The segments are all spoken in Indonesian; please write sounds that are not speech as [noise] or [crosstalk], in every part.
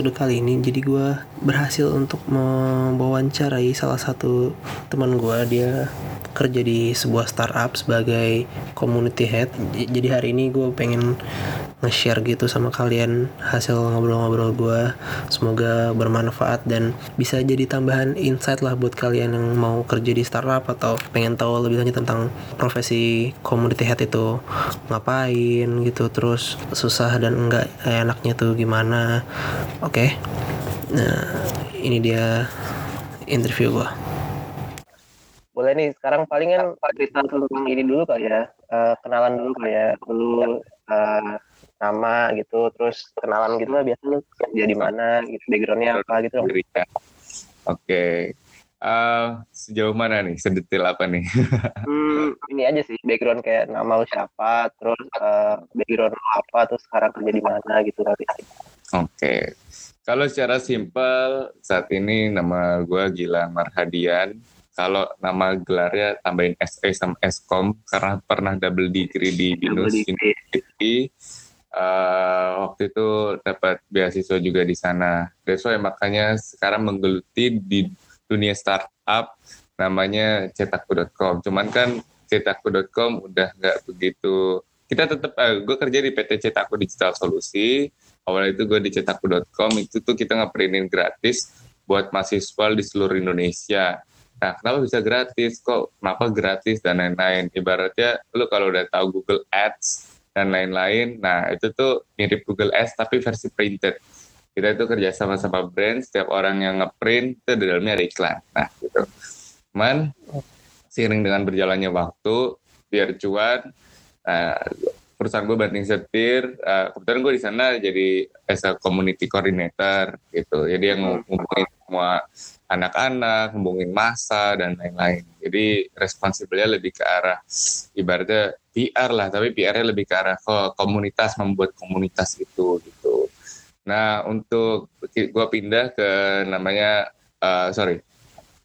episode kali ini, jadi gue berhasil untuk mewawancarai salah satu teman gue. Dia kerja di sebuah startup sebagai community head. Jadi hari ini gue pengen nge-share gitu sama kalian hasil ngobrol-ngobrol gue. Semoga bermanfaat dan bisa jadi tambahan insight lah buat kalian yang mau kerja di startup atau pengen tahu lebih lanjut tentang profesi community head itu ngapain gitu. Terus susah dan enggak enaknya tuh gimana. Oke. Okay. Nah, ini dia interview gue boleh nih sekarang palingan cerita tentang ini dulu kali ya uh, kenalan dulu kali ya dulu uh, nama gitu terus kenalan gitu lah biasa lu kerja di mana gitu backgroundnya apa gitu oke okay. uh, eh, sejauh mana nih sedetail apa nih [laughs] hmm, ini aja sih background kayak nama lu siapa terus uh, background lu apa terus sekarang kerja di mana gitu kali oke okay. kalau secara simpel saat ini nama gue Gilang Marhadian kalau nama gelarnya tambahin SA sama Eskom karena pernah double degree di Binus University. Uh, waktu itu dapat beasiswa juga di sana. That's why makanya sekarang menggeluti di dunia startup namanya cetakku.com. Cuman kan cetakku.com udah nggak begitu. Kita tetap, uh, gue kerja di PT Cetakku Digital Solusi. Awalnya itu gue di cetakku.com itu tuh kita nge gratis buat mahasiswa di seluruh Indonesia Nah, kenapa bisa gratis? Kok kenapa gratis dan lain-lain? Ibaratnya lu kalau udah tahu Google Ads dan lain-lain, nah itu tuh mirip Google Ads tapi versi printed. Kita itu kerja sama sama brand, setiap orang yang ngeprint itu di dalamnya ada iklan. Nah, gitu. Cuman seiring dengan berjalannya waktu, biar cuan, nah, perusahaan gue banting setir, uh, kebetulan gue di sana jadi as a community coordinator gitu. Jadi yang ngumpulin semua anak-anak, hubungin masa dan lain-lain. Jadi responsibelnya lebih ke arah ibaratnya PR lah, tapi PR-nya lebih ke arah ke komunitas membuat komunitas itu gitu. Nah untuk gue pindah ke namanya uh, sorry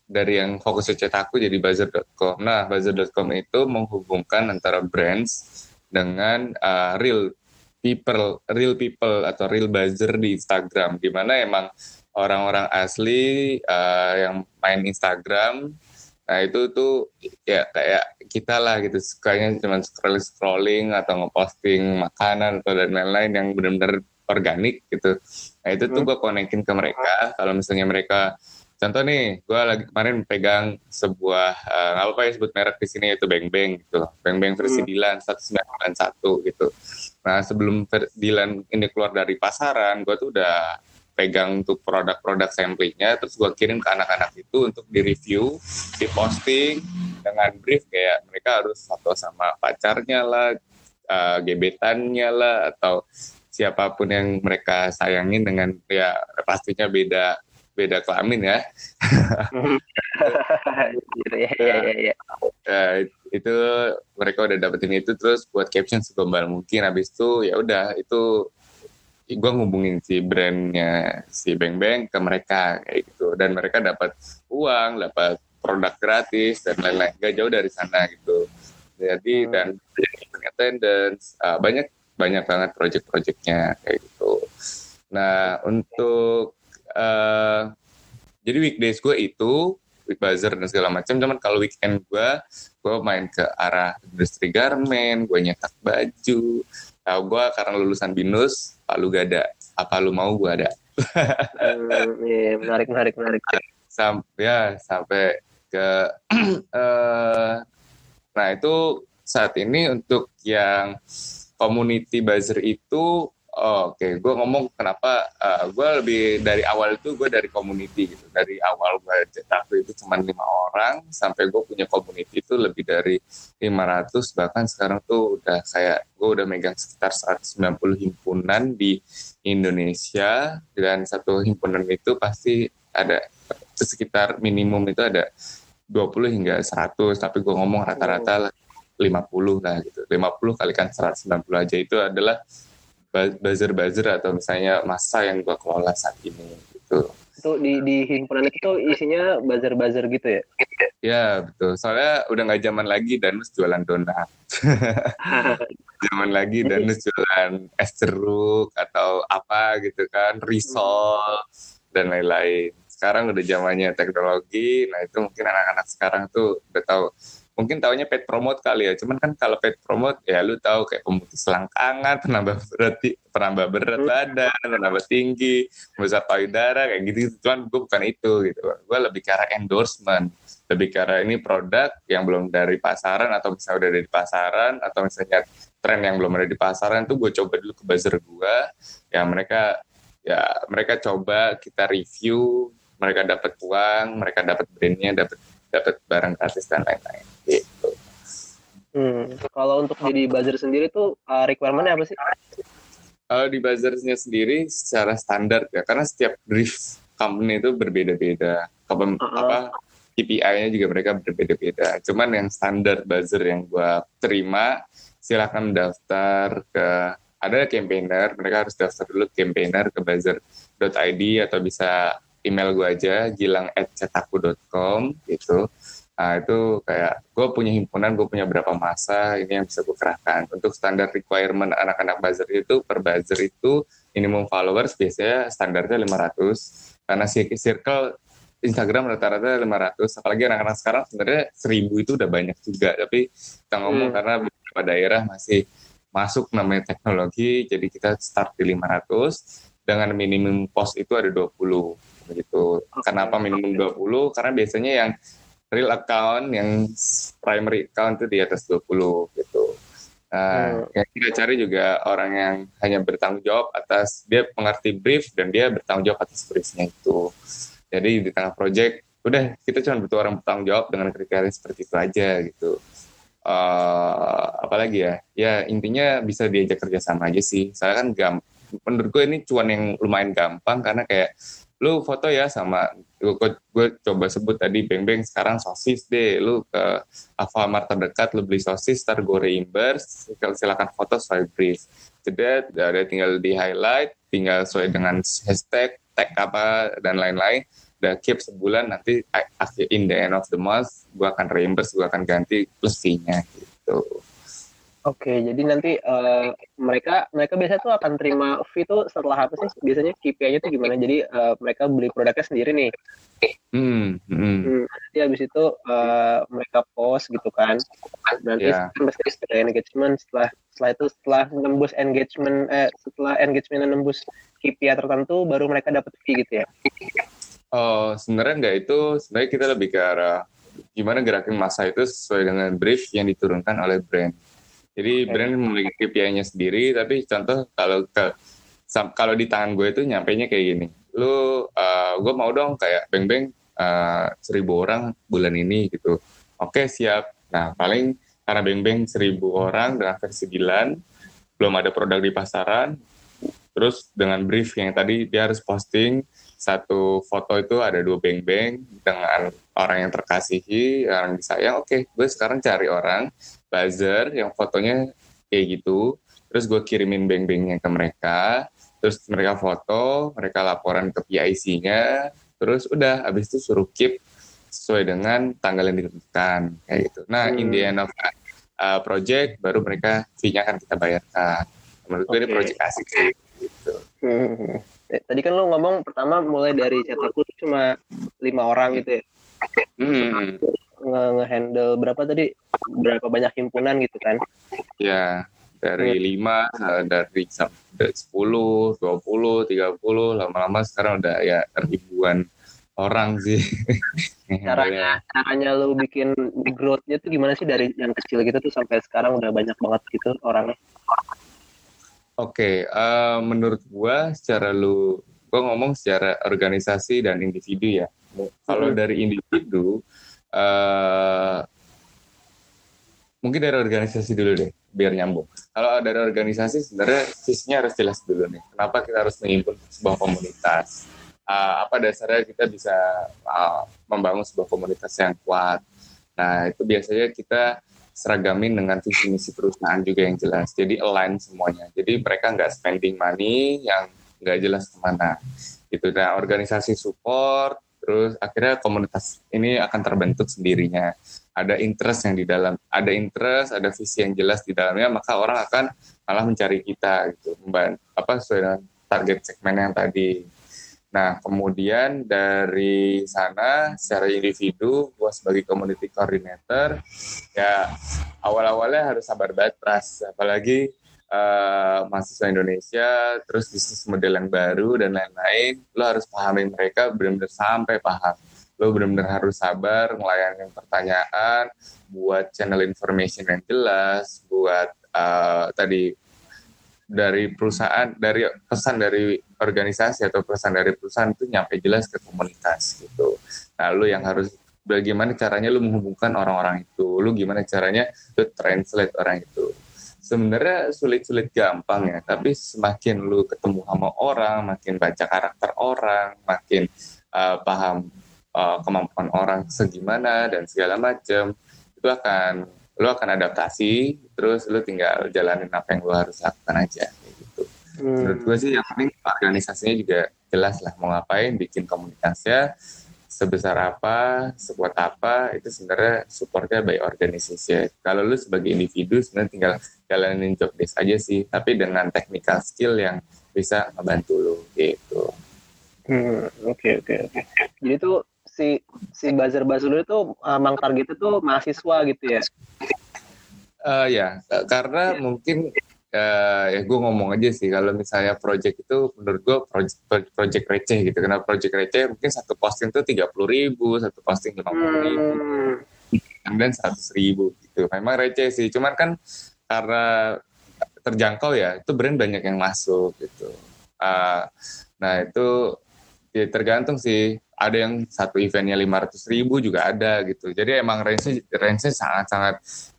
dari yang fokus cetakku jadi buzzer.com. Nah buzzer.com itu menghubungkan antara brands dengan uh, real people, real people atau real buzzer di Instagram, di mana emang orang-orang asli uh, yang main Instagram. Nah itu tuh ya kayak kita lah gitu. Sukanya cuma scrolling scrolling atau ngeposting makanan atau dan lain-lain yang benar-benar organik gitu. Nah itu tuh hmm. gue konekin ke mereka. Kalau misalnya mereka contoh nih gue lagi kemarin pegang sebuah uh, apa ya sebut merek di sini itu Beng Beng gitu Beng Beng versi hmm. Dilan satu gitu. Nah sebelum Dilan ini keluar dari pasaran gue tuh udah pegang untuk produk-produk samplingnya terus gue kirim ke anak-anak itu untuk di review di posting dengan brief kayak mereka harus foto sama pacarnya lah uh, gebetannya lah atau siapa pun yang mereka sayangin dengan ya pastinya beda beda kelamin ya. [laughs] ya, ya, ya, ya. Itu mereka udah dapetin itu terus buat caption segombal mungkin habis itu ya udah itu gue ngubungin si brandnya si Beng Beng ke mereka kayak gitu. Dan mereka dapat uang dapat produk gratis dan lain-lain. Gak jauh dari sana gitu. Jadi hmm. dan attendance uh, banyak banyak banget project-projectnya kayak gitu. Nah untuk uh, jadi weekdays gue itu week buzzer dan segala macam cuman kalau weekend gue gue main ke arah industri garment gue nyetak baju Tahu gue karena lulusan binus, Pak lu gak ada. Apa lu mau gue ada. hmm, iya, menarik, menarik, menarik. Sampai ya sampai ke uh, [clears throat] nah itu saat ini untuk yang community buzzer itu Oh, Oke, okay. gue ngomong kenapa uh, eh, gue lebih dari awal itu gue dari community gitu. Dari awal gue cetak itu cuma lima orang, sampai gue punya community itu lebih dari 500 bahkan sekarang tuh udah saya gue udah megang sekitar 190 himpunan di Indonesia dan satu himpunan itu pasti ada sekitar minimum itu ada 20 hingga 100 tapi gue ngomong rata-rata 50 lah gitu 50 kalikan 190 aja itu adalah buzzer-buzzer atau misalnya masa yang gue kelola saat ini gitu. Itu di di himpunan itu isinya buzzer-buzzer gitu ya? Ya betul. Soalnya udah nggak zaman lagi Danus jualan donat. [laughs] zaman lagi Danus jualan es jeruk atau apa gitu kan, risol dan lain-lain. Sekarang udah zamannya teknologi. Nah itu mungkin anak-anak sekarang tuh udah tahu mungkin taunya pet promote kali ya. Cuman kan kalau pet promote ya lu tahu kayak pemutih selangkangan [laughs] penambah berat penambah berat badan penambah tinggi membesar payudara kayak gitu cuman gue bukan itu gitu. Gue lebih ke arah endorsement. Lebih ke arah ini produk yang belum dari pasaran atau misalnya udah dari pasaran atau misalnya tren yang belum ada di pasaran tuh gue coba dulu ke buzzer gue ya mereka ya mereka coba kita review mereka dapat uang mereka dapat brandnya dapat dapat barang gratis dan lain-lain gitu. Hmm. Kalau untuk jadi buzzer sendiri tuh uh, requirementnya apa sih? Kalau di buzzernya sendiri secara standar ya, karena setiap brief company itu berbeda-beda. Uh-huh. Apa KPI-nya juga mereka berbeda-beda. Cuman yang standar buzzer yang gua terima, silakan daftar ke ada campaigner, mereka harus daftar dulu campaigner ke buzzer.id atau bisa email gue aja gilang@cetaku.com gitu. Nah itu kayak gue punya himpunan, gue punya berapa masa ini yang bisa gue kerahkan. Untuk standar requirement anak-anak buzzer itu per buzzer itu minimum followers biasanya standarnya 500 karena circle Instagram rata-rata 500 apalagi anak-anak sekarang sebenarnya 1000 itu udah banyak juga. Tapi kita ngomong hmm. karena beberapa daerah masih masuk namanya teknologi jadi kita start di 500 dengan minimum post itu ada 20 begitu. Kenapa minimum 20? Karena biasanya yang real account, yang primary account itu di atas 20 gitu. Nah, hmm. yang kita cari juga orang yang hanya bertanggung jawab atas dia mengerti brief dan dia bertanggung jawab atas briefnya itu. Jadi di tengah project, udah kita cuma butuh orang bertanggung jawab dengan kriteria seperti itu aja gitu. Uh, apalagi ya, ya intinya bisa diajak kerjasama aja sih. Saya kan gam, menurut gue ini cuan yang lumayan gampang karena kayak lu foto ya sama gue, gue coba sebut tadi beng beng sekarang sosis deh. Lu ke Alfamart terdekat lu beli sosis ntar gue reimburse. Silakan foto sesuai brief. Jeda ada tinggal di highlight tinggal sesuai dengan hashtag tag apa dan lain-lain. Udah keep sebulan nanti in the end of the month gue akan reimburse gue akan ganti plus gitu Oke, jadi nanti uh, mereka mereka biasanya tuh akan terima fee tuh setelah apa sih? Biasanya KPI-nya tuh gimana? Jadi uh, mereka beli produknya sendiri nih. Hmm. hmm. hmm nanti habis itu uh, mereka post gitu kan. Nanti yeah. pasti ada engagement setelah setelah itu setelah nembus engagement eh setelah engagement nembus KPI tertentu baru mereka dapat fee gitu ya. Oh, sebenarnya enggak itu sebenarnya kita lebih ke arah gimana gerakin masa itu sesuai dengan brief yang diturunkan oleh brand. Jadi okay. brand memiliki KPI-nya sendiri, tapi contoh kalau ke kalau di tangan gue itu nyampe nya kayak gini. Lu, uh, gue mau dong kayak beng-beng uh, seribu orang bulan ini gitu. Oke okay, siap. Nah paling karena beng-beng seribu orang dengan versi 9, belum ada produk di pasaran, terus dengan brief yang tadi dia harus posting satu foto itu ada dua beng-beng dengan orang yang terkasihi, orang yang disayang. Oke, okay, gue sekarang cari orang buzzer yang fotonya kayak gitu terus gue kirimin beng-bengnya ke mereka terus mereka foto mereka laporan ke PIC-nya terus udah habis itu suruh keep sesuai dengan tanggal yang ditentukan kayak gitu nah hmm. in the end of uh, project baru mereka fee-nya akan kita bayarkan menurut gue ini project asik sih gitu. Hmm. Eh, tadi kan lo ngomong pertama mulai dari cetakku cuma lima orang gitu ya. Hmm nge-handle berapa tadi? Berapa banyak himpunan gitu kan? Ya dari iya. lima eh, dari sepuluh dua puluh tiga puluh lama-lama sekarang udah ya ribuan orang sih. [laughs] Caranya caranya lu bikin growth-nya tuh gimana sih? Dari yang kecil gitu tuh sampai sekarang udah banyak banget gitu orangnya. Oke okay, uh, eh, menurut gua secara lu gua ngomong secara organisasi dan individu ya. Kalau dari individu uh, mungkin dari organisasi dulu deh biar nyambung. Kalau dari organisasi sebenarnya visinya harus jelas dulu nih. Kenapa kita harus mengimpun sebuah komunitas? Uh, apa dasarnya kita bisa uh, membangun sebuah komunitas yang kuat? Nah itu biasanya kita seragamin dengan visi misi perusahaan juga yang jelas. Jadi align semuanya. Jadi mereka nggak spending money yang nggak jelas ke mana. gitu nah organisasi support terus akhirnya komunitas ini akan terbentuk sendirinya. Ada interest yang di dalam ada interest ada visi yang jelas di dalamnya maka orang akan malah mencari kita gitu membantu apa sesuai dengan target segmen yang tadi. Nah kemudian dari sana secara individu gua sebagai community coordinator ya awal-awalnya harus sabar banget pras apalagi uh, mahasiswa Indonesia, terus bisnis model yang baru dan lain-lain, lo harus pahami mereka benar-benar sampai paham. Lo benar-benar harus sabar melayani pertanyaan, buat channel information yang jelas, buat uh, tadi dari perusahaan, dari pesan dari organisasi atau pesan dari perusahaan itu nyampe jelas ke komunitas gitu. Nah, lo yang harus bagaimana caranya lu menghubungkan orang-orang itu, lu gimana caranya lu translate orang itu sebenarnya sulit-sulit gampang ya tapi semakin lu ketemu sama orang makin baca karakter orang makin uh, paham uh, kemampuan orang segimana dan segala macam itu akan lu akan adaptasi terus lu tinggal jalanin apa yang lu harus lakukan aja gitu hmm. menurut gue sih yang penting organisasinya juga jelas lah mau ngapain bikin komunitasnya sebesar apa, sekuat apa, itu sebenarnya supportnya by organisasi. Kalau lu sebagai individu sebenarnya tinggal jalanin job desk aja sih, tapi dengan technical skill yang bisa membantu lu gitu. Hmm, oke oke oke. Jadi tuh si si buzzer buzzer itu uh, mang target itu mahasiswa gitu ya? Uh, ya, karena yeah. mungkin uh, ya gue ngomong aja sih kalau misalnya project itu menurut gue project, project receh gitu. Karena project receh? Mungkin satu posting tuh tiga puluh ribu satu posting lima puluh ribu. Hmm. dan seratus ribu gitu. Memang receh sih cuman kan karena terjangkau ya itu brand banyak yang masuk gitu. Uh, nah itu ya tergantung sih. Ada yang satu eventnya lima ratus ribu juga ada gitu. Jadi emang range range sangat sangat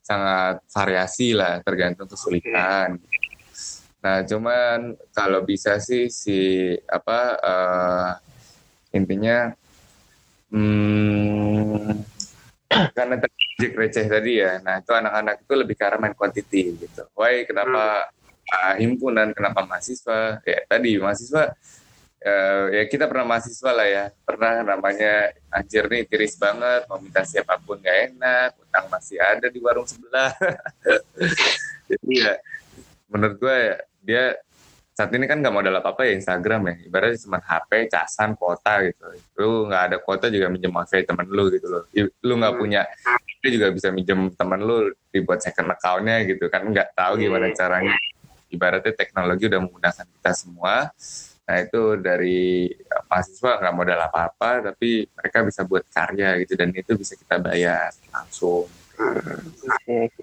sangat variasi lah tergantung kesulitan. Nah cuman kalau bisa sih si apa uh, intinya hmm, karena terjadi receh tadi ya, nah itu anak-anak itu lebih ke arah main quantity gitu. Why kenapa hmm. uh, himpunan, kenapa mahasiswa? Ya tadi mahasiswa uh, ya kita pernah mahasiswa lah ya. Pernah namanya anjir nih tiris banget mau minta siapa pun gak enak utang masih ada di warung sebelah. [laughs] Jadi ya menurut gue ya, dia saat ini kan nggak modal apa apa ya Instagram ya. Ibaratnya cuma HP casan kuota gitu. Lu nggak ada kuota juga minjem wifi temen lu gitu loh. Lu nggak hmm. punya dia juga bisa minjem temen lu dibuat second accountnya gitu kan. Nggak tahu gimana hmm. caranya. Ibaratnya teknologi udah memudahkan kita semua Nah itu dari mahasiswa nggak modal apa-apa, tapi mereka bisa buat karya gitu dan itu bisa kita bayar langsung. Hmm.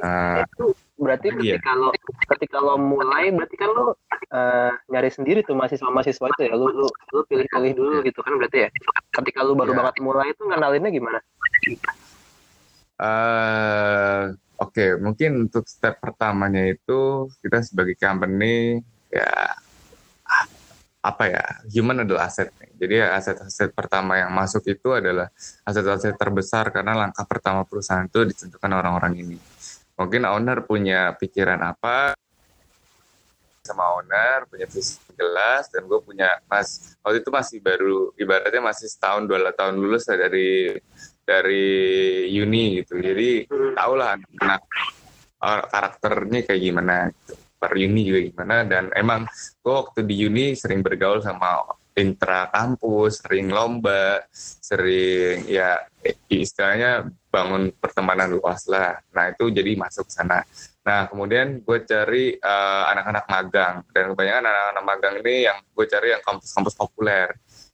Nah, itu berarti iya. ketika lo ketika lo mulai berarti kan lo uh, nyari sendiri tuh mahasiswa-mahasiswa itu ya, lo lo lo pilih-pilih dulu gitu kan berarti ya. Ketika lo baru yeah. banget mulai itu nganalinnya gimana? Uh, Oke, okay. mungkin untuk step pertamanya itu kita sebagai company ya apa ya human adalah aset jadi aset-aset pertama yang masuk itu adalah aset-aset terbesar karena langkah pertama perusahaan itu ditentukan orang-orang ini. Mungkin owner punya pikiran apa sama owner punya visi jelas dan gue punya mas waktu itu masih baru ibaratnya masih setahun dua tahun lulus dari dari uni gitu. Jadi tau lah anak karakternya kayak gimana gitu per uni juga gimana dan emang gue waktu di uni sering bergaul sama intra kampus, sering lomba, sering ya istilahnya bangun pertemanan luas lah. Nah itu jadi masuk sana. Nah kemudian gue cari uh, anak-anak magang dan kebanyakan anak-anak magang ini yang gue cari yang kampus-kampus populer,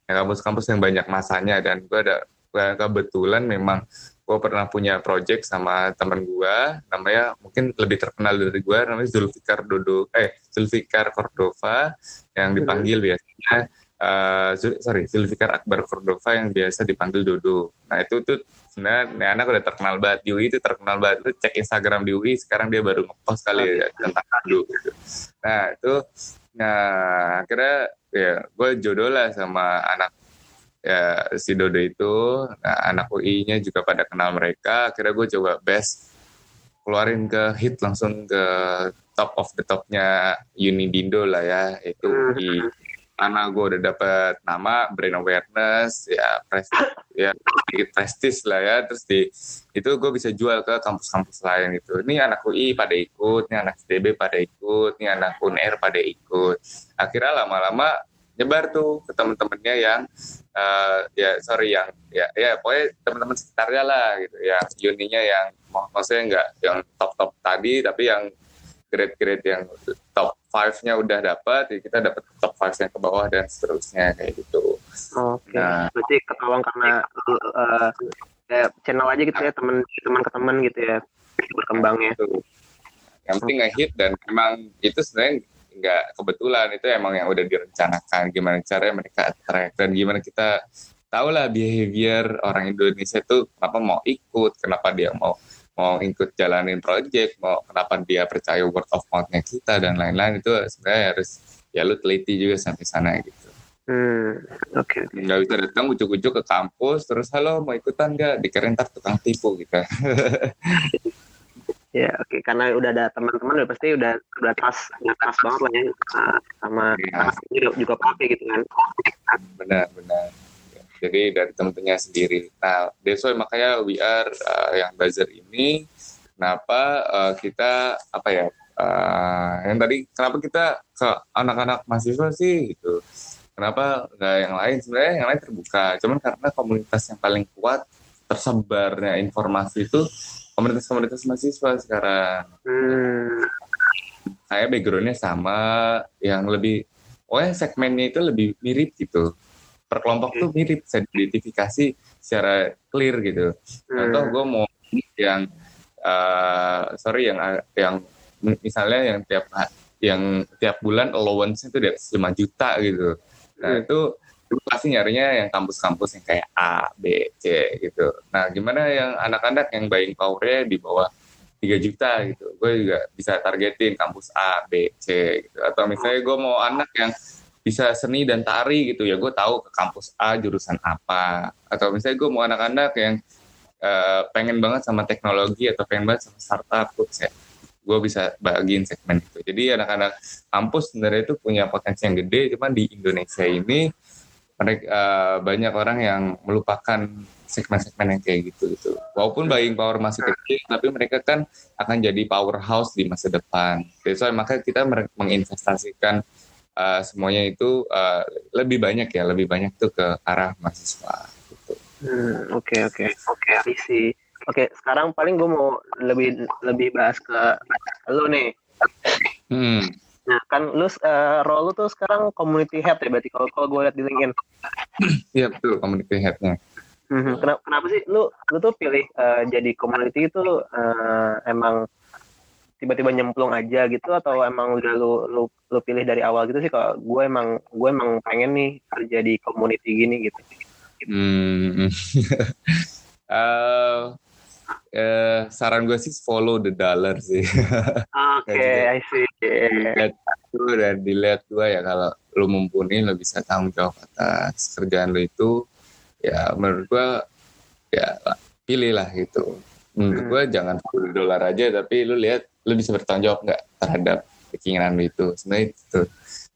yang kampus-kampus yang banyak masanya dan gue ada kebetulan memang gue pernah punya project sama teman gue namanya mungkin lebih terkenal dari gue namanya Zulfikar Dodo eh Zulfikar Cordova yang dipanggil biasanya uh, sorry Zulfikar Akbar Cordova yang biasa dipanggil Dodo. Nah itu tuh sebenarnya anak udah terkenal banget di UI itu terkenal banget. Itu cek Instagram di UI sekarang dia baru ngepost kali ya tentang Dodo. Gitu. nah itu nah akhirnya ya gue jodoh lah sama anak ya si Dodo itu nah, anak UI-nya juga pada kenal mereka. Akhirnya gue coba best keluarin ke hit langsung ke top of the topnya Unidindo lah ya itu UI karena gue udah dapet nama brand awareness ya prestige ya sedikit prestis lah ya. Terus di itu gue bisa jual ke kampus-kampus lain gitu. Ini anak UI pada ikut ini anak SDB pada ikut ini anak UNR pada ikut. Akhirnya lama-lama nyebar tuh ke temen-temennya yang uh, ya sorry yang ya ya pokoknya teman-teman sekitarnya lah gitu ya uninya yang maksudnya nggak yang top-top tadi tapi yang grade-grade yang top five-nya udah dapat, ya kita dapat top five-nya ke bawah dan seterusnya kayak gitu. Oke. Okay. Nah, berarti ketolong karena uh, ya, channel aja gitu ya teman teman ke teman gitu ya berkembangnya. Itu. Yang penting ngehit dan memang itu sebenarnya nggak kebetulan itu emang yang udah direncanakan gimana caranya mereka attract dan gimana kita tahu lah behavior orang Indonesia itu kenapa mau ikut, kenapa dia mau mau ikut jalanin project, mau kenapa dia percaya word of mouth-nya kita dan lain-lain itu sebenarnya harus ya lu teliti juga sampai sana gitu. Hmm, oke. Okay, Nggak bisa datang ujuk-ujuk ke kampus terus halo mau ikutan nggak? Dikira ntar tukang tipu gitu. [laughs] ya oke okay. karena udah ada teman-teman udah pasti udah udah trust udah trust banget lah ya sama ya. juga juga pakai gitu kan. Benar benar jadi dari teman-temannya sendiri. Nah, that's why makanya we are uh, yang buzzer ini kenapa uh, kita apa ya uh, yang tadi kenapa kita ke anak-anak mahasiswa sih gitu. Kenapa nggak yang lain sebenarnya yang lain terbuka. Cuman karena komunitas yang paling kuat tersebarnya informasi itu komunitas-komunitas mahasiswa sekarang. Hmm. Kayak backgroundnya sama, yang lebih, oh ya segmennya itu lebih mirip gitu per kelompok tuh mirip bisa diidentifikasi secara clear gitu. Contoh hmm. gue mau yang uh, sorry yang yang misalnya yang tiap yang tiap bulan allowance itu di atas 5 juta gitu. Nah hmm. itu pasti nyarinya yang kampus-kampus yang kayak A, B, C gitu. Nah gimana yang anak-anak yang buying powernya di bawah 3 juta gitu. Gue juga bisa targetin kampus A, B, C gitu. Atau misalnya gue mau anak yang bisa seni dan tari gitu ya gue tahu ke kampus A jurusan apa atau misalnya gue mau anak-anak yang uh, pengen banget sama teknologi atau pengen banget sama startup gue bisa gue bisa bagiin segmen itu jadi anak-anak kampus sebenarnya itu punya potensi yang gede cuman di Indonesia ini mereka uh, banyak orang yang melupakan segmen-segmen yang kayak gitu gitu. Walaupun buying power masih kecil, tapi mereka kan akan jadi powerhouse di masa depan. Jadi so, maka kita menginvestasikan uh, semuanya itu uh, lebih banyak ya, lebih banyak tuh ke arah mahasiswa. Gitu. Hmm, oke oke oke, isi. Oke, sekarang paling gue mau lebih lebih bahas ke lo nih. Hmm. Nah kan lu uh, role lu tuh sekarang community head ya berarti kalau kalau gue lihat di LinkedIn. Iya betul community headnya. Hmm, kenapa, kenapa sih lu lu tuh pilih uh, jadi community itu uh, emang tiba-tiba nyemplung aja gitu atau emang udah lu lu lu pilih dari awal gitu sih kalau gue emang gue emang pengen nih kerja di community gini gitu. Hmm. uh, [laughs] uh, saran gue sih follow the dollar sih. [laughs] Oke, okay, I see. Lihat dulu dan dilihat dua ya kalau lu mumpuni lu bisa tanggung jawab atas kerjaan lu itu ya menurut gue ya pilih lah gitu. Menurut hmm. gue jangan follow dolar aja tapi lu lihat lu bisa bertanggung jawab nggak terhadap keinginan lu itu sebenarnya itu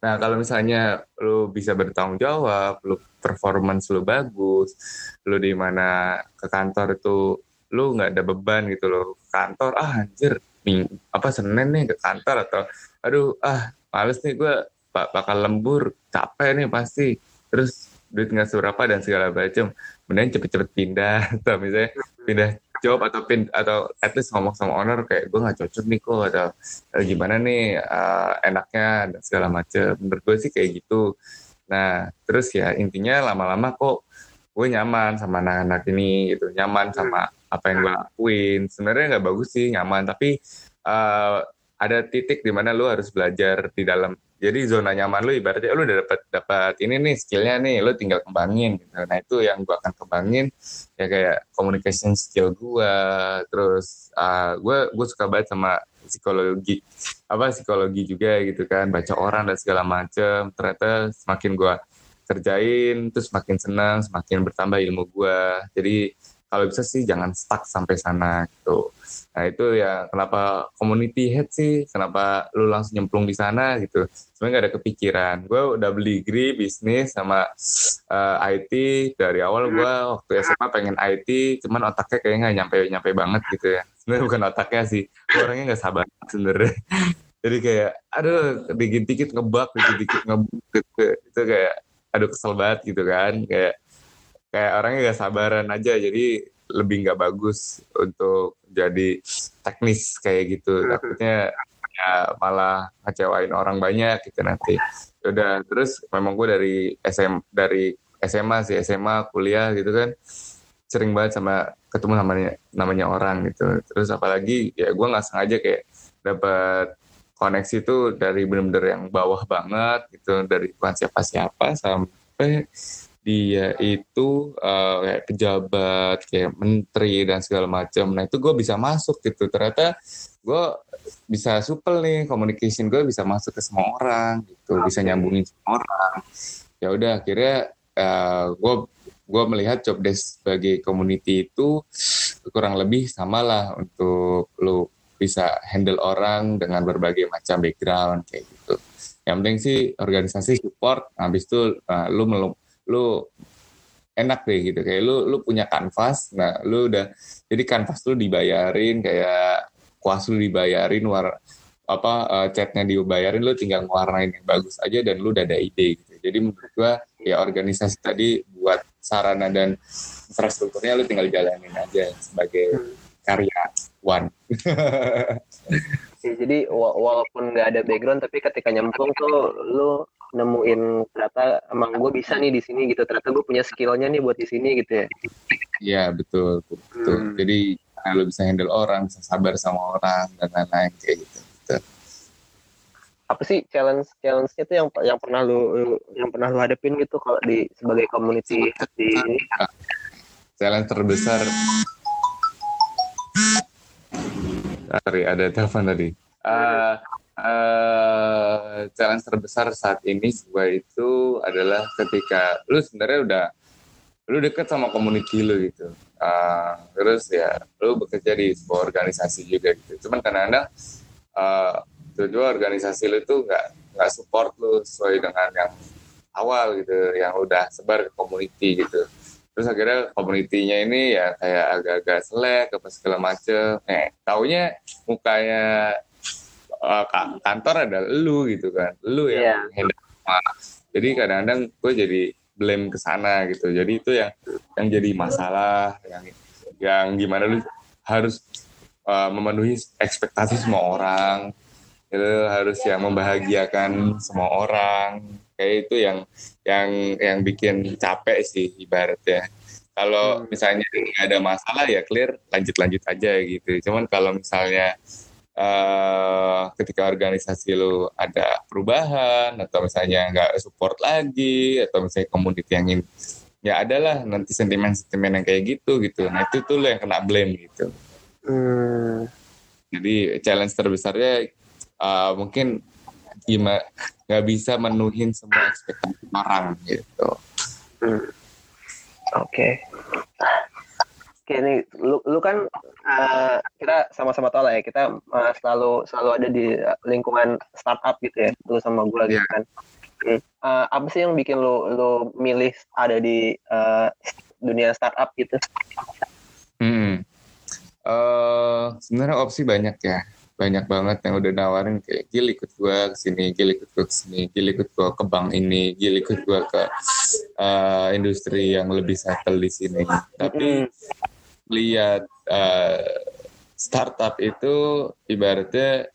nah kalau misalnya lu bisa bertanggung jawab lu performance lu bagus lu di mana ke kantor itu lu nggak ada beban gitu loh. Kantor ah anjir ming, apa senin nih ke kantor atau aduh ah males nih gue bakal lembur capek nih pasti. Terus duit nggak seberapa dan segala macam mending cepet-cepet pindah. [laughs] Atau misalnya pindah job atau pin atau at least ngomong sama owner kayak gue nggak cocok nih kok atau eh, gimana nih uh, enaknya dan segala macam menurut gue sih kayak gitu. Nah terus ya intinya lama-lama kok gue nyaman sama anak-anak ini gitu. Nyaman sama apa yang gue lakuin. Sebenarnya nggak bagus sih nyaman. Tapi uh, ada titik di mana lu harus belajar di dalam. Jadi zona nyaman lu ibaratnya lu udah dapat dapat ini nih skillnya nih lu tinggal kembangin gitu. Nah itu yang gua akan kembangin. Ya kayak communication skill gua terus uh, gua gua suka banget sama psikologi apa psikologi juga gitu kan. Baca orang dan segala macem. Ternyata semakin gua kerjain terus semakin senang semakin bertambah ilmu gua. Jadi kalau bisa sih jangan stuck sampai sana gitu. Nah itu ya kenapa community head sih kenapa lu langsung nyemplung di sana gitu. Sebenarnya gak ada kepikiran. Gue udah beli degree bisnis sama uh, eh, IT dari awal gue waktu SMA pengen IT cuman otaknya kayaknya nggak nyampe nyampe banget gitu ya. Sebenarnya bukan otaknya sih orangnya nggak sabar [laughs] sebenarnya. Jadi kayak aduh dikit-dikit ngebak dikit-dikit ngebak gitu. itu kayak aduh kesel banget gitu kan. Kayak kayak orangnya gak sabaran aja jadi lebih nggak bagus untuk jadi teknis kayak gitu. Hmm. takutnya ya malah ngecewain orang banyak gitu nanti. Ya udah terus memang gue dari SM dari SMA sih SMA kuliah gitu kan sering banget sama ketemu namanya namanya orang gitu. Terus apalagi ya gue nggak sengaja kayak dapat koneksi itu dari bener-bener yang bawah banget gitu dari bukan siapa-siapa sampai dia itu uh, kayak pejabat kayak menteri dan segala macam. Nah itu gue bisa masuk gitu. Ternyata gue bisa supel nih communication gue bisa masuk ke semua orang gitu. Bisa nyambungin semua orang. Ya udah akhirnya uh, eh, gue gue melihat job desk sebagai community itu kurang lebih sama lah untuk lu bisa handle orang dengan berbagai macam background kayak gitu. Yang penting sih organisasi support habis itu uh, lu lu enak deh gitu. Kayak lu lu punya kanvas nah lu udah jadi kanvas lu dibayarin kayak kuas lu dibayarin war apa uh, chatnya dibayarin lu tinggal ngewarnain yang bagus aja dan lu udah ada ide gitu. Jadi menurut gua ya organisasi tadi buat sarana dan infrastrukturnya lu tinggal jalanin aja sebagai karya one ya, jadi walaupun nggak ada background tapi ketika nyemplung tuh lu nemuin ternyata emang gue bisa nih di sini gitu. Ternyata gue punya skillnya nih buat di sini gitu ya. Iya betul betul hmm. jadi lo bisa handle orang bisa sabar sama orang dan lain-lain kayak gitu, gitu. apa sih challenge challenge-nya tuh yang yang pernah lu yang pernah lu hadapin gitu kalau di sebagai community di ini? Challenge terbesar. Sorry ada telepon tadi. Uh, uh, challenge terbesar saat ini gue itu adalah ketika lu sebenarnya udah lu deket sama community lu gitu. Uh, terus ya lu bekerja di sebuah organisasi juga gitu. Cuman kadang-kadang uh, tujuan organisasi lu itu nggak nggak support lu sesuai dengan yang awal gitu yang udah sebar ke community gitu. Terus akhirnya komunitinya ini ya kayak agak-agak selek apa segala macem. Eh taunya mukanya uh, kantor ada lu gitu kan. Lu yang yeah. handle jadi kadang-kadang gue jadi blame ke sana gitu. Jadi itu yang yang jadi masalah yang yang gimana lu harus uh, memenuhi ekspektasi semua orang. Itu harus yang membahagiakan semua orang. Kayak itu yang yang yang bikin capek sih ibaratnya. Kalau hmm. misalnya nggak ada masalah ya clear lanjut lanjut aja gitu. Cuman kalau misalnya uh, ketika organisasi lu ada perubahan atau misalnya nggak support lagi atau misalnya community yang ingin ya adalah nanti sentimen-sentimen yang kayak gitu gitu nah itu tuh lo yang kena blame gitu hmm. jadi challenge terbesarnya uh, mungkin gimana nggak bisa menuhin semua ekspektasi orang gitu hmm. oke okay. Oke nih, lu, lu kan uh, kita sama-sama tahu lah ya, kita uh, selalu selalu ada di lingkungan startup gitu ya, lu sama gue gitu yeah. kan. Hmm. Uh, apa sih yang bikin lu lu milih ada di uh, dunia startup gitu? Hmm. Uh, sebenarnya opsi banyak ya, banyak banget yang udah nawarin kayak Gil ikut gue ke sini, Gil ikut gue ke sini, Gil ikut gue ke bank ini, Gil ikut gue ke uh, industri yang lebih settle di sini. Tapi lihat uh, startup itu ibaratnya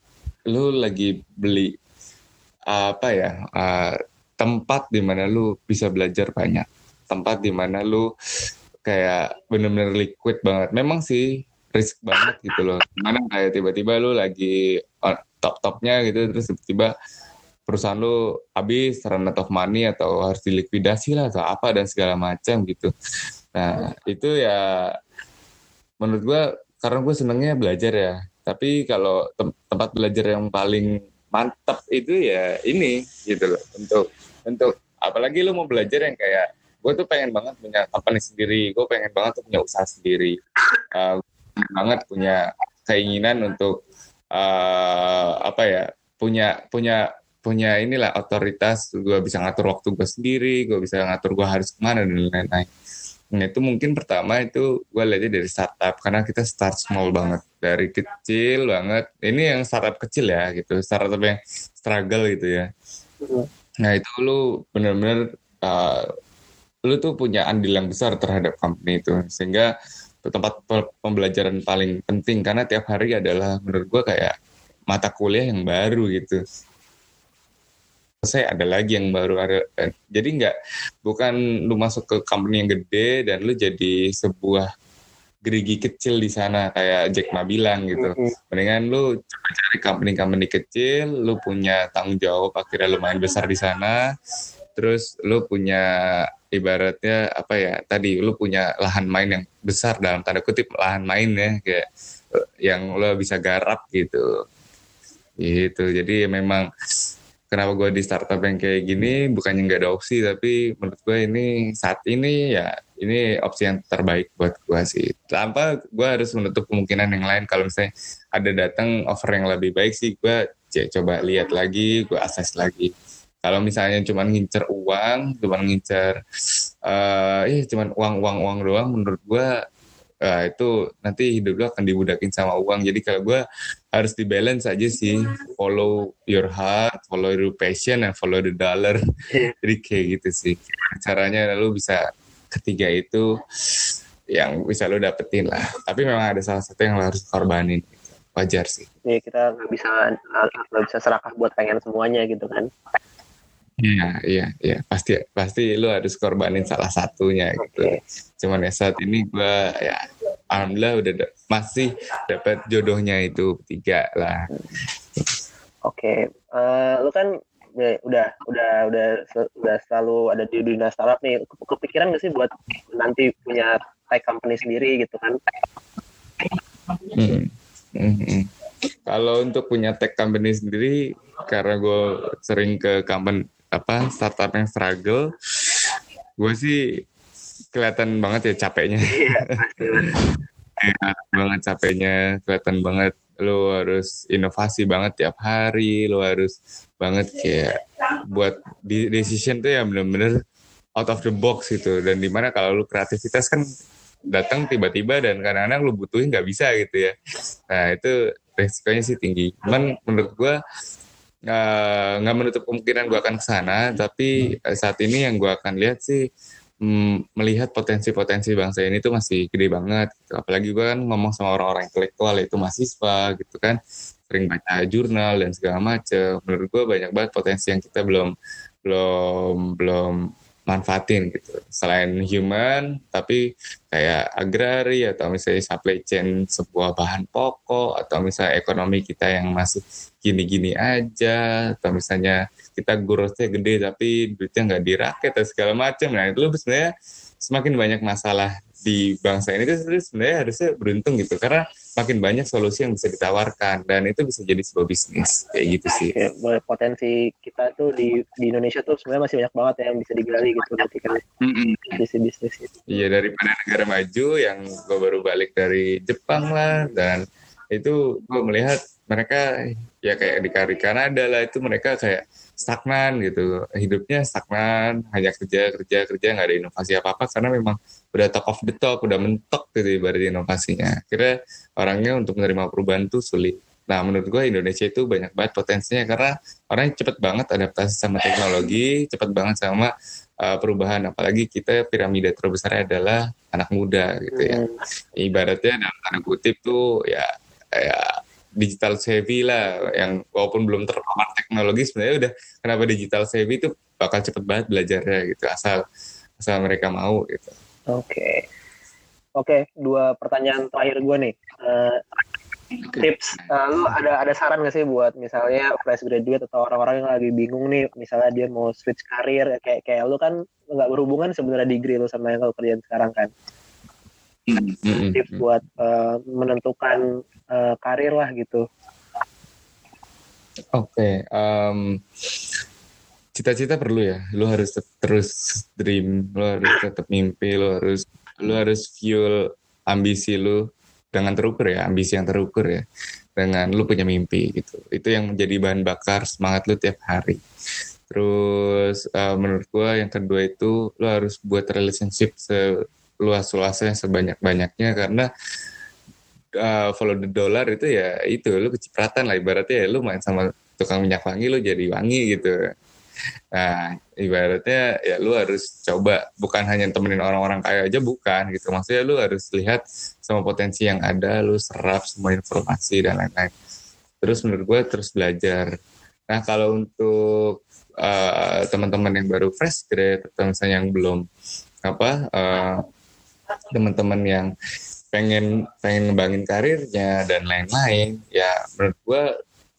lu lagi beli apa ya uh, tempat di mana lu bisa belajar banyak. Tempat di mana lu kayak bener-bener liquid banget. Memang sih risk banget gitu loh. Mana kayak tiba-tiba lu lagi uh, top-topnya gitu terus tiba-tiba perusahaan lu habis run out of money atau harus dilikuidasi lah atau apa dan segala macam gitu. Nah itu ya menurut gue karena gue senengnya belajar ya. Tapi kalau tem tempat belajar yang paling mantap itu ya ini gitu loh. Untuk untuk apalagi lu mau belajar yang kayak gue tuh pengen banget punya company sendiri. Gue pengen banget tuh punya usaha sendiri. Uh, banget punya keinginan untuk uh, apa ya punya punya punya inilah otoritas. Gue bisa ngatur waktu gue sendiri gue bisa ngatur gue harus ke mana dan lain-lain nah itu mungkin pertama itu gue lihatnya dari startup karena kita start small banget. Dari kecil banget. Ini yang startup kecil ya gitu. Startup yang struggle gitu ya. Nah itu lu bener-bener uh, lu tuh punya andil yang besar terhadap company itu. Sehingga tempat pembelajaran paling penting. Karena tiap hari adalah menurut gue kayak mata kuliah yang baru gitu saya ada lagi yang baru ada jadi nggak bukan lu masuk ke company yang gede dan lu jadi sebuah gerigi kecil di sana kayak Jack Ma bilang gitu. Mendingan lu coba cari company-company kecil lu punya tanggung jawab akhirnya lumayan besar di sana. Terus lu punya ibaratnya apa ya tadi lu punya lahan main yang besar dalam tanda kutip lahan main ya kayak yang lo bisa garap gitu. Gitu jadi memang kenapa gue di startup yang kayak gini bukannya nggak ada opsi tapi menurut gue ini saat ini ya ini opsi yang terbaik buat gue sih. Tanpa gue harus menutup kemungkinan yang lain. Kalau misalnya ada datang offer yang lebih baik sih gue coba lihat lagi gue akses lagi. Kalau misalnya cuma ngincer uang cuma ngincer uh, eh cuma uang uang uang doang menurut gue uh, itu nanti hidup lo akan dibudakin sama uang. Jadi kalau gue harus di balance aja sih. Follow your heart follow your passion and follow the dollar. Iya. [laughs] jadi kayak gitu sih. Caranya lalu bisa ketiga itu yang bisa lo dapetin lah. Tapi memang ada salah satu yang lo harus korbanin. Wajar sih. Iya kita nggak bisa nggak bisa serakah buat pengen semuanya gitu kan Iya, iya, iya. Pasti, pasti lu harus korbanin salah satunya gitu. Cuman ya saat ini gue ya alhamdulillah udah da masih dapat jodohnya itu tiga lah. Oke, uh, lu kan ya, udah udah udah udah selalu ada di dunia startup nih. Kepikiran gak sih buat nanti punya tech company sendiri gitu kan? Hmm. Hmm. hmm. Kalau untuk punya tech company sendiri, karena gue sering ke company apa startup yang struggle gue sih kelihatan banget ya capeknya. Iya, kelihatan banget capeknya kelihatan banget lo harus inovasi banget tiap hari lo harus banget kayak buat decision tuh ya bener-bener out of the box gitu. Dan di mana kalau lo kreativitas kan datang tiba-tiba dan kadang-kadang lo butuhin nggak bisa gitu ya. Nah itu resikonya sih tinggi. Cuman menurut gue nggak menutup kemungkinan gue akan ke sana tapi hmm. saat ini yang gue akan lihat sih mm, melihat potensi-potensi bangsa ini tuh masih gede banget gitu. apalagi gue kan ngomong sama orang-orang intelektual itu mahasiswa gitu kan sering baca jurnal dan segala macam menurut gue banyak banget potensi yang kita belum belum belum manfaatin gitu. Selain human, tapi kayak agrari atau misalnya supply chain sebuah bahan pokok atau misalnya ekonomi kita yang masih gini-gini aja atau misalnya kita growth-nya gede tapi duitnya nggak diraket atau segala macam. Nah itu sebenarnya semakin banyak masalah di bangsa ini itu sebenarnya harusnya beruntung gitu. Karena makin banyak solusi yang bisa ditawarkan dan itu bisa jadi sebuah bisnis. Kayak gitu sih. Ya, potensi kita tuh di di Indonesia tuh sebenarnya masih banyak banget ya yang bisa digali gitu ketika bisnis bisnis itu. Iya daripada negara maju yang gue baru balik dari Jepang lah dan itu gue melihat mereka ya kayak di Kanada lah itu mereka kayak stagnan gitu. Hidupnya stagnan hanya kerja kerja kerja nggak ada inovasi apa apa karena memang udah top of the top udah mentok gitu ibarat inovasinya kira orangnya untuk menerima perubahan tuh sulit nah menurut gue Indonesia itu banyak banget potensinya karena orangnya cepet banget adaptasi sama teknologi cepet banget sama uh, perubahan apalagi kita piramida terbesar adalah anak muda gitu ya hmm. ibaratnya dalam tanda kutip tuh ya ya digital savvy lah yang walaupun belum terpapar teknologi sebenarnya udah kenapa digital savvy itu bakal cepet banget belajarnya gitu asal asal mereka mau gitu. Oke. Okay. Oke, okay, dua pertanyaan terakhir gue nih. Uh, tips uh, lu ada ada saran gak sih buat misalnya fresh graduate atau orang-orang yang lagi bingung nih misalnya dia mau switch karir kayak kayak lu kan nggak berhubungan sebenarnya degree lu sama yang lu kerjaan sekarang kan hmm. tips buat uh, menentukan uh, karir lah gitu. Oke, okay, um, cita-cita perlu ya. Lu harus terus dream lu harus tetap mimpi lu harus lu harus fuel ambisi lu dengan terukur ya ambisi yang terukur ya. Dengan lu punya mimpi gitu. Itu yang menjadi bahan bakar semangat lu tiap hari. Terus uh, menurut gua yang kedua itu lu harus buat relationship seluas-luasnya sebanyak-banyaknya karena uh, follow the dollar itu ya itu lu kecipratan lah. Ibaratnya ya lu main sama tukang minyak wangi lu jadi wangi gitu Nah, ibaratnya ya lu harus coba bukan hanya temenin orang-orang kaya aja bukan gitu. Maksudnya lu harus lihat semua potensi yang ada, lu serap semua informasi dan lain-lain. Terus menurut gue terus belajar. Nah, kalau untuk uh, teman-teman yang baru fresh grade atau misalnya yang belum apa uh, teman-teman yang pengen pengen ngembangin karirnya dan lain-lain ya menurut gue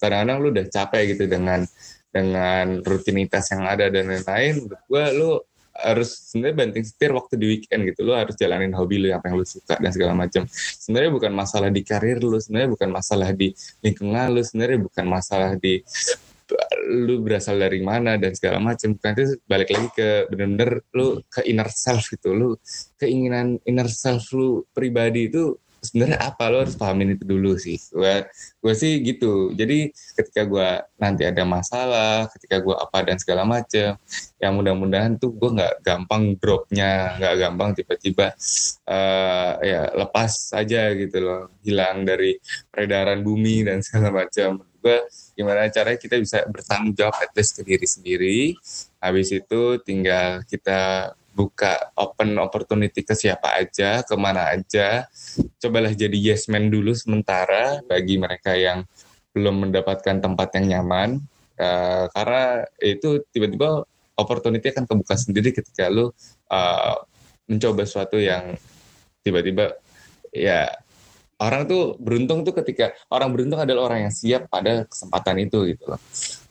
kadang-kadang lu udah capek gitu dengan dengan rutinitas yang ada dan lain-lain gue lu harus sebenarnya banting setir waktu di weekend gitu. Lu harus jalanin hobi lu yang lu suka dan segala macam. Sebenarnya bukan masalah di karir lu sebenarnya bukan masalah di lingkungan lu sebenarnya bukan masalah di lu berasal dari mana dan segala macam. Kan itu balik lagi ke bener-bener lu ke inner self gitu. Lu keinginan inner self lu pribadi itu sebenarnya apa? Lo harus pahamin itu dulu sih. Gue gue sih gitu. Jadi ketika gue nanti ada masalah ketika gue apa dan segala macem yang mudah-mudahan tuh gue nggak gampang dropnya nggak gampang tiba-tiba uh, ya lepas aja gitu loh. Hilang dari peredaran bumi dan [laughs] segala macam gue gimana caranya kita bisa bertanggung jawab at least ke diri sendiri. Habis itu tinggal kita buka open opportunity ke siapa aja, ke mana aja. Cobalah jadi yes man dulu sementara bagi mereka yang belum mendapatkan tempat yang nyaman. Uh, karena itu tiba-tiba opportunity akan kebuka sendiri ketika lu uh, mencoba sesuatu yang tiba-tiba ya orang tuh beruntung tuh ketika orang beruntung adalah orang yang siap pada kesempatan itu gitu loh.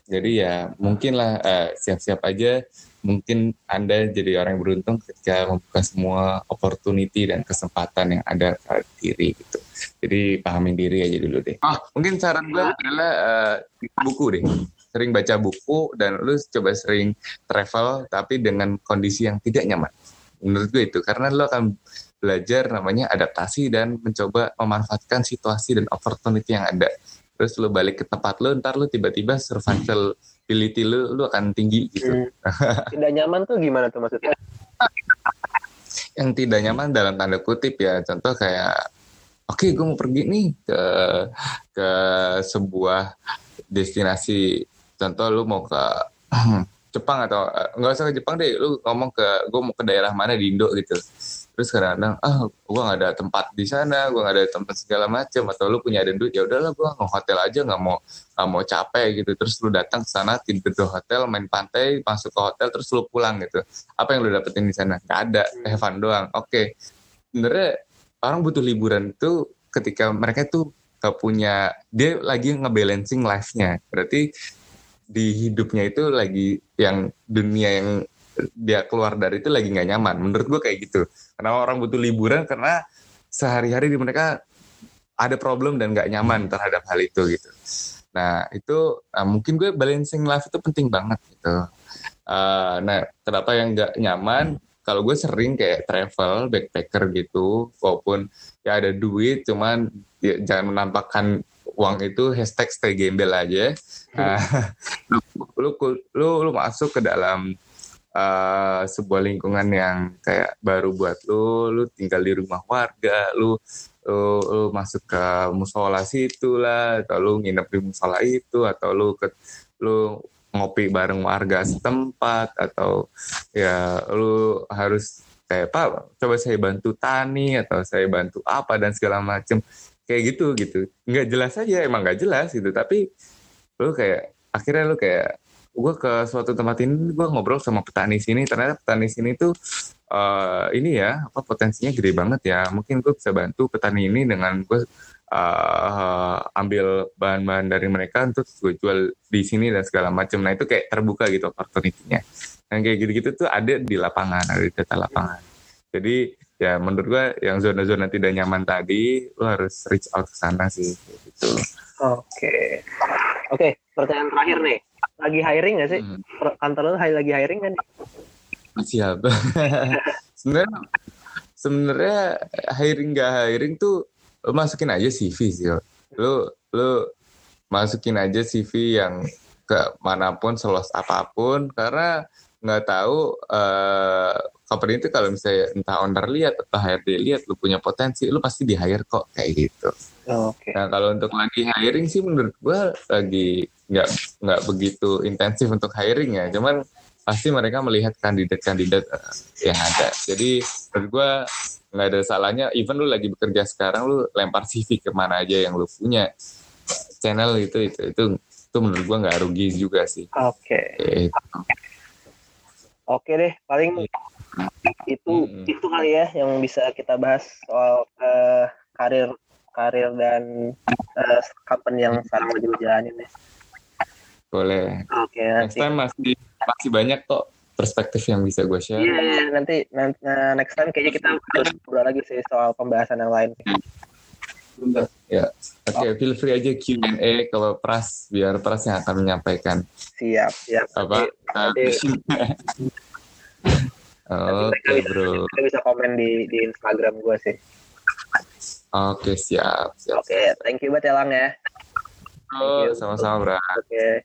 Jadi ya mungkin lah uh, siap-siap aja mungkin Anda jadi orang yang beruntung ketika membuka semua opportunity dan kesempatan yang ada pada diri gitu. Jadi pahamin diri aja dulu deh. Ah, mungkin saran gue adalah uh, buku deh. Sering baca buku dan lu coba sering travel tapi dengan kondisi yang tidak nyaman. Menurut gue itu karena lu akan belajar namanya adaptasi dan mencoba memanfaatkan situasi dan opportunity yang ada. Terus lu balik ke tempat lu, ntar lu tiba-tiba survival ability lu lu akan tinggi gitu. Hmm. [laughs] Tidak nyaman tuh gimana tuh maksudnya? Yang tidak nyaman dalam tanda kutip ya, contoh kayak oke okay, gue mau pergi nih ke ke sebuah destinasi contoh lu mau ke [clears throat] Jepang atau eh, nggak usah ke Jepang deh lu ngomong ke gue mau ke daerah mana di Indo gitu terus kadang-kadang ah gue nggak ada tempat di sana gue nggak ada tempat segala macam atau lu punya ada duit ya udahlah gue nggak hotel aja nggak mau nggak mau capek gitu. Terus lu datang ke sana tidur di hotel main pantai masuk ke hotel terus lu pulang gitu. Apa yang lu dapetin di sana? Nggak ada Evan doang. Oke. Okay. sebenarnya orang butuh liburan tuh ketika mereka tuh gak punya dia lagi ngebalancing life-nya. Berarti di hidupnya itu lagi yang dunia yang dia keluar dari itu lagi nggak nyaman. Menurut gue kayak gitu. Karena orang butuh liburan karena sehari-hari di mereka ada problem dan nggak nyaman terhadap hal itu gitu. Nah itu nah, mungkin gue balancing life itu penting banget gitu. Uh, nah kenapa yang nggak nyaman? Kalau gue sering kayak travel, backpacker gitu, walaupun ya ada duit, cuman ya, jangan menampakkan uang itu hashtag stay gembel aja. Uh, [laughs] lu, lu, lu, lu masuk ke dalam uh, sebuah lingkungan yang kayak baru buat lu, lu tinggal di rumah warga, lu lu, lu masuk ke musola situ lah, atau lu nginep di musola itu, atau lu ke lu ngopi bareng warga setempat, atau ya lu harus kayak pak coba saya bantu tani atau saya bantu apa dan segala macem. Kayak gitu gitu. Nggak jelas aja emang nggak jelas gitu. Tapi lu kayak akhirnya lu kayak gue ke suatu tempat ini gue ngobrol sama petani sini. Ternyata petani sini tuh uh, ini ya apa potensinya gede banget ya. Mungkin gue bisa bantu petani ini dengan gue uh, ambil bahan-bahan dari mereka untuk gue jual di sini dan segala macam. Nah itu kayak terbuka gitu opportunity-nya. Yang kayak gitu-gitu tuh ada di lapangan ada di data lapangan. Jadi ya menurut gue yang zona-zona tidak nyaman tadi lo harus reach out ke sana sih gitu. Oke. Okay. oke okay, pertanyaan terakhir nih lagi hiring gak sih? Hmm. Kantor lu lagi hiring kan? Siap. [laughs] sebenarnya sebenarnya hiring gak hiring tuh lu masukin aja CV sih. Lu lu masukin aja CV yang ke mana pun seluas apa pun karena nggak tahu eh company itu kalau misalnya entah owner lihat atau HRD lihat lu punya potensi lu pasti di hire kok kayak gitu. Oke. Nah kalau untuk lagi hiring sih menurut gua lagi nggak nggak begitu intensif untuk hiring ya. Cuman pasti mereka melihat kandidat-kandidat eh, yang ada. Jadi menurut gua nggak ada salahnya. Even lu lagi bekerja sekarang lu lempar CV ke mana aja yang lu punya channel itu itu itu itu menurut gua nggak rugi juga sih. Oke. Eh, Oke deh, paling itu Mm-mm. itu kali ya yang bisa kita bahas soal eh, karir karir dan eh, company yang sekarang lagi jalanin ya. boleh. Oke, Next nanti time masih masih banyak kok perspektif yang bisa gue share. Iya, iya, nanti nanti next time kayaknya kita harus ngobrol lagi sih soal pembahasan yang lain. Ya, oke, feel free aja Q&A kalau Pras, biar Pras yang akan menyampaikan Siap, siap. apa? Nanti- [laughs] Oke bro, Kita bisa komen di di Instagram gue sih. oke siap, siap. Oke, thank you banget ya Lang ya. Oh, sama-sama bro. Oke.